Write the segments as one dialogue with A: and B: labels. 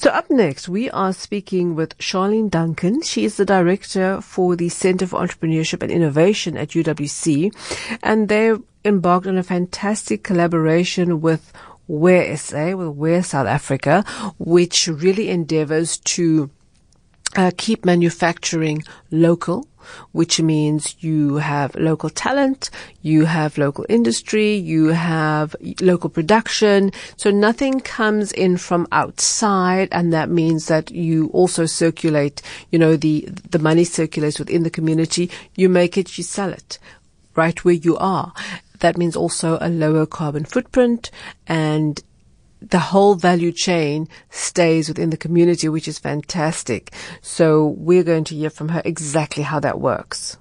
A: So up next, we are speaking with Charlene Duncan. She is the director for the Center for Entrepreneurship and Innovation at UWC, and they embarked on a fantastic collaboration with WEAR SA, with Wear South Africa, which really endeavors to uh, keep manufacturing local, which means you have local talent, you have local industry, you have local production. So nothing comes in from outside. And that means that you also circulate, you know, the, the money circulates within the community. You make it, you sell it right where you are. That means also a lower carbon footprint and the whole value chain stays within the community, which is fantastic. So we're going to hear from her exactly how that works.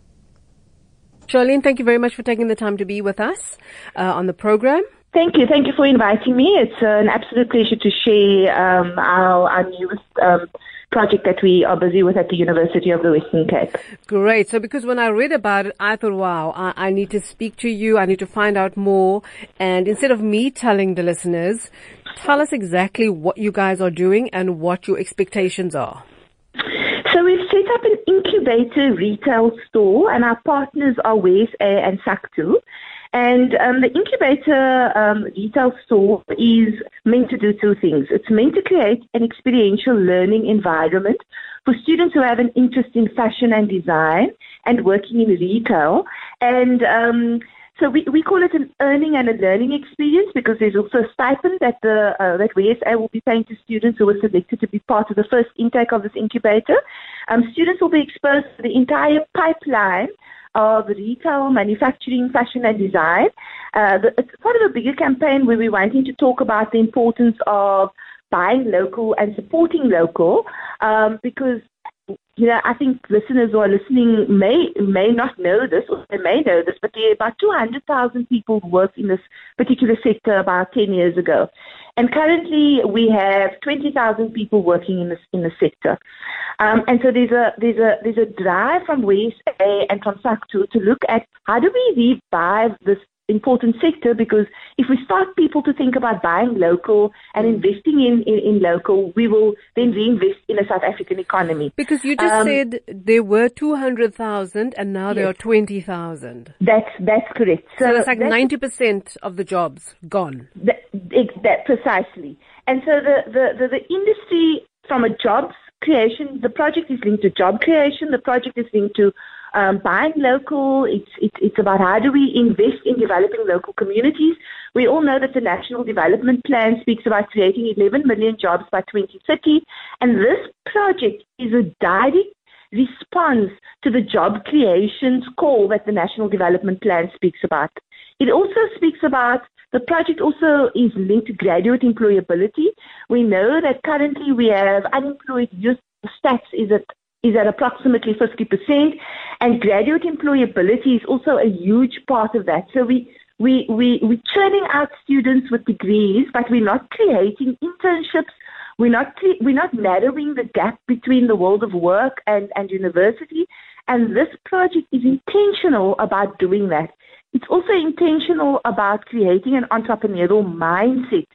A: Charlene, thank you very much for taking the time to be with us uh, on the program.
B: Thank you. Thank you for inviting me. It's an absolute pleasure to share um, our, our newest um, project that we are busy with at the University of the Western Cape.
A: Great. So because when I read about it, I thought, wow, I, I need to speak to you. I need to find out more. And instead of me telling the listeners, tell us exactly what you guys are doing and what your expectations are.
B: So we've set up an incubator retail store and our partners are WEAR SA and SACTWU. And um, the incubator um, retail store is meant to do two things. It's meant to create an experiential learning environment for students who have an interest in fashion and design and working in retail. And um, so we, we call it an earning and a learning experience because there's also a stipend that the uh, that WSA will be paying to students who are selected to be part of the first intake of this incubator. Um, students will be exposed to the entire pipeline of retail, manufacturing, fashion, and design. Uh, the, it's part of a bigger campaign where we're wanting to talk about the importance of buying local and supporting local um, because you know, I think listeners who are listening may may not know this, or they may know this, but there are about 200,000 people who worked in this particular sector about 10 years ago, and currently we have 20,000 people working in this in the sector. Um, and so there's a there's a there's a drive from WEAR SA and from SACTWU to look at how do we revive this important sector because if we start people to think about buying local and mm. investing in, in, in local, we will then reinvest in a South African economy.
A: Because you just um, said there were 200,000 and now yes. there are 20,000.
B: That's, that's correct.
A: So, so it's like 90% of the jobs gone.
B: That, that precisely. And so the, the, the, the industry from a jobs creation, the project is linked to job creation, the project is linked to um, buying local. It's, it's, it's about how do we invest in developing local communities. We all know that the National Development Plan speaks about creating 11 million jobs by 2030. And this project is a direct response to the job creations call that the National Development Plan speaks about. It also speaks about the project also is linked to graduate employability. We know that currently we have unemployed youth stats is at is at approximately 50%, and graduate employability is also a huge part of that. So we, we, we, we're churning out students with degrees, but we're not creating internships. We're not, we're not narrowing the gap between the world of work and, and university. And this project is intentional about doing that. It's also intentional about creating an entrepreneurial mindset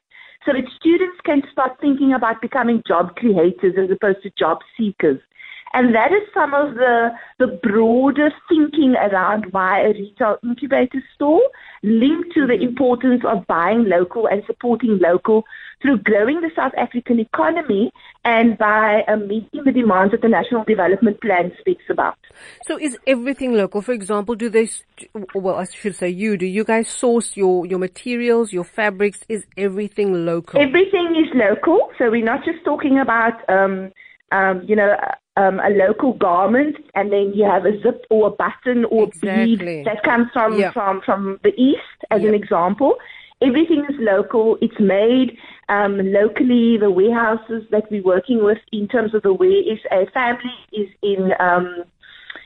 B: so that students can start thinking about becoming job creators as opposed to job seekers. And that is some of the, the broader thinking around why a retail incubator store linked to the importance of buying local and supporting local through growing the South African economy and by uh, meeting the demands that the National Development Plan speaks about.
A: So is everything local? For example, do they, well, I should say you, do you guys source your, your materials, your fabrics? Is everything local?
B: Everything is local. So we're not just talking about, um, um, you know, um, a local garment, and then you have a zip or a button or exactly. bead that comes from yeah. from from the east, as an example. Everything is local. It's made um, locally. The warehouses that we're working with, in terms of the where is a family, is in um,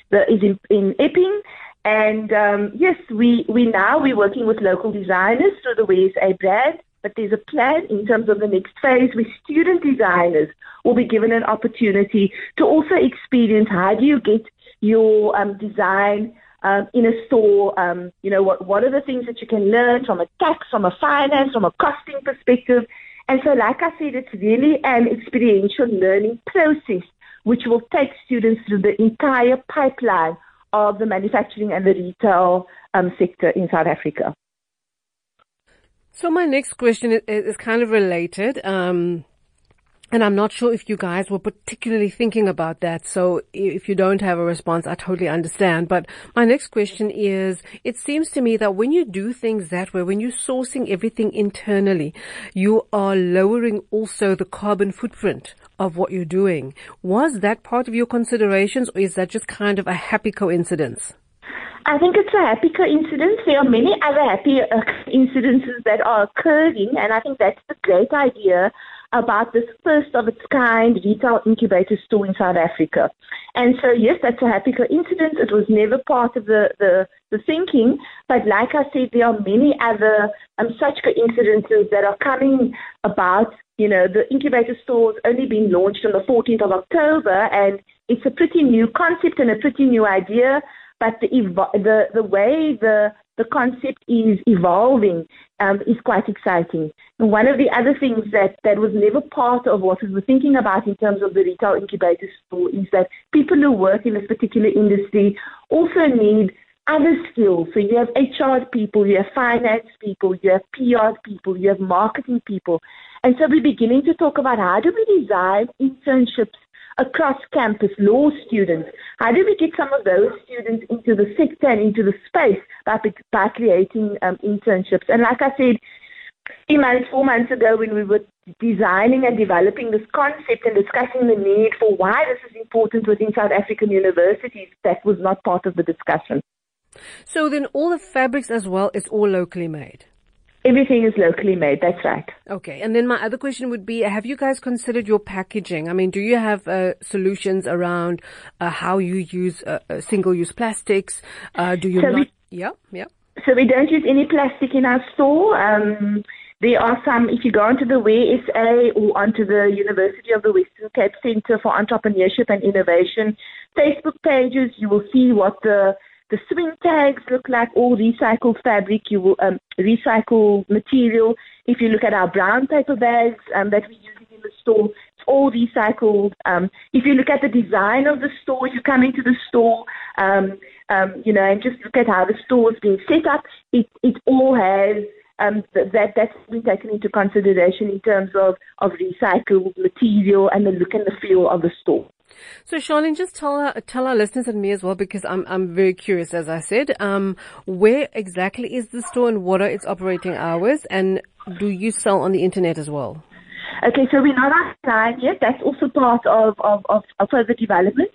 B: the is in, in Epping. And um, yes, we, we now we're working with local designers through the WEAR SA brand but there's a plan in terms of the next phase where student designers will be given an opportunity to also experience how do you get your um, design um, in a store. Um, you know, what, what are the things that you can learn from a tax, from a finance, from a costing perspective, And so, like I said, it's really an experiential learning process which will take students through the entire pipeline of the manufacturing and the retail um, sector in South Africa.
A: So my next question is, is kind of related. Um, and I'm not sure if you guys were particularly thinking about that. So if you don't have a response, I totally understand. But my next question is, it seems to me that when you do things that way, when you're sourcing everything internally, you are lowering also the carbon footprint of what you're doing. Was that part of your considerations or is that just kind of a happy coincidence?
B: I think it's a happy coincidence. There are many other happy uh, incidences that are occurring, and I think that's the great idea about this first of its kind retail incubator store in South Africa. And so, yes, that's a happy coincidence. It was never part of the, the, the thinking, but like I said, there are many other um, such coincidences that are coming about. You know, the incubator store's only been launched on the 14th of October, and it's a pretty new concept and a pretty new idea but the the the way the the concept is evolving um, is quite exciting. And one of the other things that, that was never part of what we were thinking about in terms of the retail incubator store is that people who work in this particular industry also need other skills. So you have HR people, you have finance people, you have PR people, you have marketing people. And so we're beginning to talk about how do we design internships across campus, law students. How do we get some of those students into the sector and into the space by, by creating um, internships? And like I said, three months, four months ago, when we were designing and developing this concept and discussing the need for why this is important within South African universities, that was not part of the discussion.
A: So then all the fabrics as well is all locally made?
B: Everything is locally made. That's right.
A: Okay. And then my other question would be, have you guys considered your packaging? I mean, do you have uh, solutions around uh, how you use uh, uh single-use plastics? Uh, do you so not? We, yeah, yeah.
B: So we don't use any plastic in our store. Um, there are some, if you go onto the WEAR SA or onto the University of the Western Cape Center for Entrepreneurship and Innovation Facebook pages, you will see what the the swing tags look like all recycled fabric, you will um, recycle material. If you look at our brown paper bags um, that we're using in the store, it's all recycled. Um, if you look at the design of the store, you come into the store, um, um, you know, and just look at how the store is being set up, it, it all has um, that that's been taken into consideration in terms of, of recycled material and the look and the feel of the store.
A: So, Charlene, just tell our, tell our listeners and me as well, because I'm I'm very curious. As I said, um, where exactly is the store and what are its operating hours, and do you sell on the internet as well?
B: Okay, so we're not outside yet. That's also part of of, of, of further development.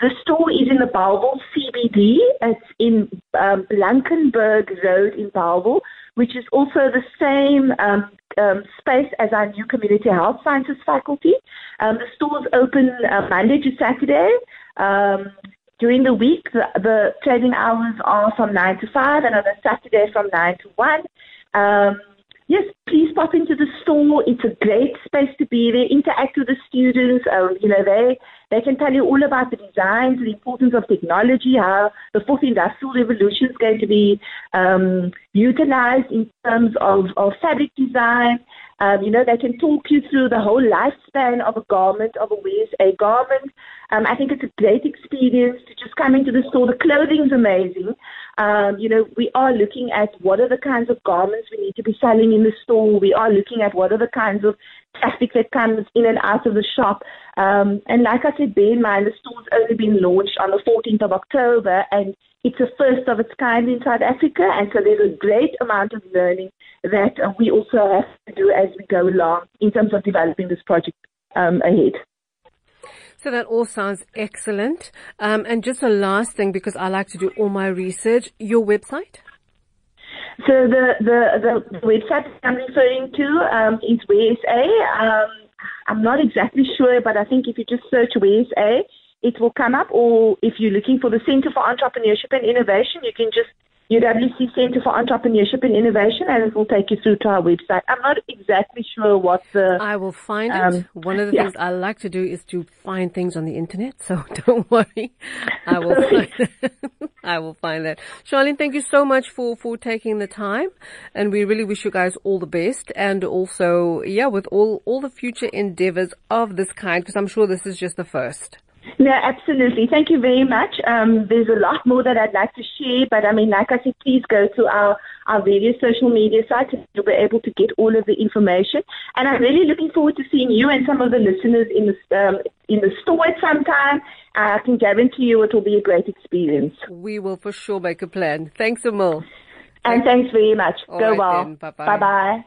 B: The store is in the Bellville CBD. It's in um, Blankenberg Road in Bellville, which is also the same um, um, space as our new community health sciences faculty. Um, the store is open uh, Monday to Saturday. Um, during the week, the, the, trading hours are from 9 to 5 and on a Saturday from 9 to 1. Um, yes, please pop into the store. It's a great space to be there. Interact with the students. Um, you know, they they can tell you all about the designs, the importance of technology, how the fourth industrial revolution is going to be um, utilized in terms of, of fabric design. Um, you know, they can talk you through the whole lifespan of a garment, of a WEAR SA garment. Um, I think it's a great experience to just come into the store. The clothing is amazing. Um, you know, we are looking at what are the kinds of garments we need to be selling in the store. We are looking at what are the kinds of traffic that comes in and out of the shop. Um, and like I said, bear in mind, the store's only been launched on the 14th of October, and it's a first of its kind in South Africa. And so there's a great amount of learning that we also have to do as we go along in terms of developing this project um, ahead.
A: So that all sounds excellent. Um, and just a last thing, because I like to do all my research, your website?
B: So the, the, the website I'm referring to um, is WSA. Um, I'm not exactly sure, but I think if you just search WSA, it will come up. Or if you're looking for the Center for Entrepreneurship and Innovation, you can just UWC Center for Entrepreneurship and Innovation, and it will take you through to our website. I'm not exactly sure what the.
A: I will find um, it. One of the yeah. things I like to do is to find things on the internet, so don't worry. I will find it. I will find that. Charlene, thank you so much for, for taking the time, and we really wish you guys all the best, and also, yeah, with all, all the future endeavors of this kind, because I'm sure this is just the first.
B: No, absolutely. Thank you very much. Um, there's a lot more that I'd like to share, but I mean, like I said, please go to our, our various social media sites and you'll be able to get all of the information. And I'm really looking forward to seeing you and some of the listeners in the, um, in the store at some time. I can guarantee you it will be a great experience.
A: We will for sure make a plan. Thanks, Emil.
B: And thanks very much. All go right well. Bye bye.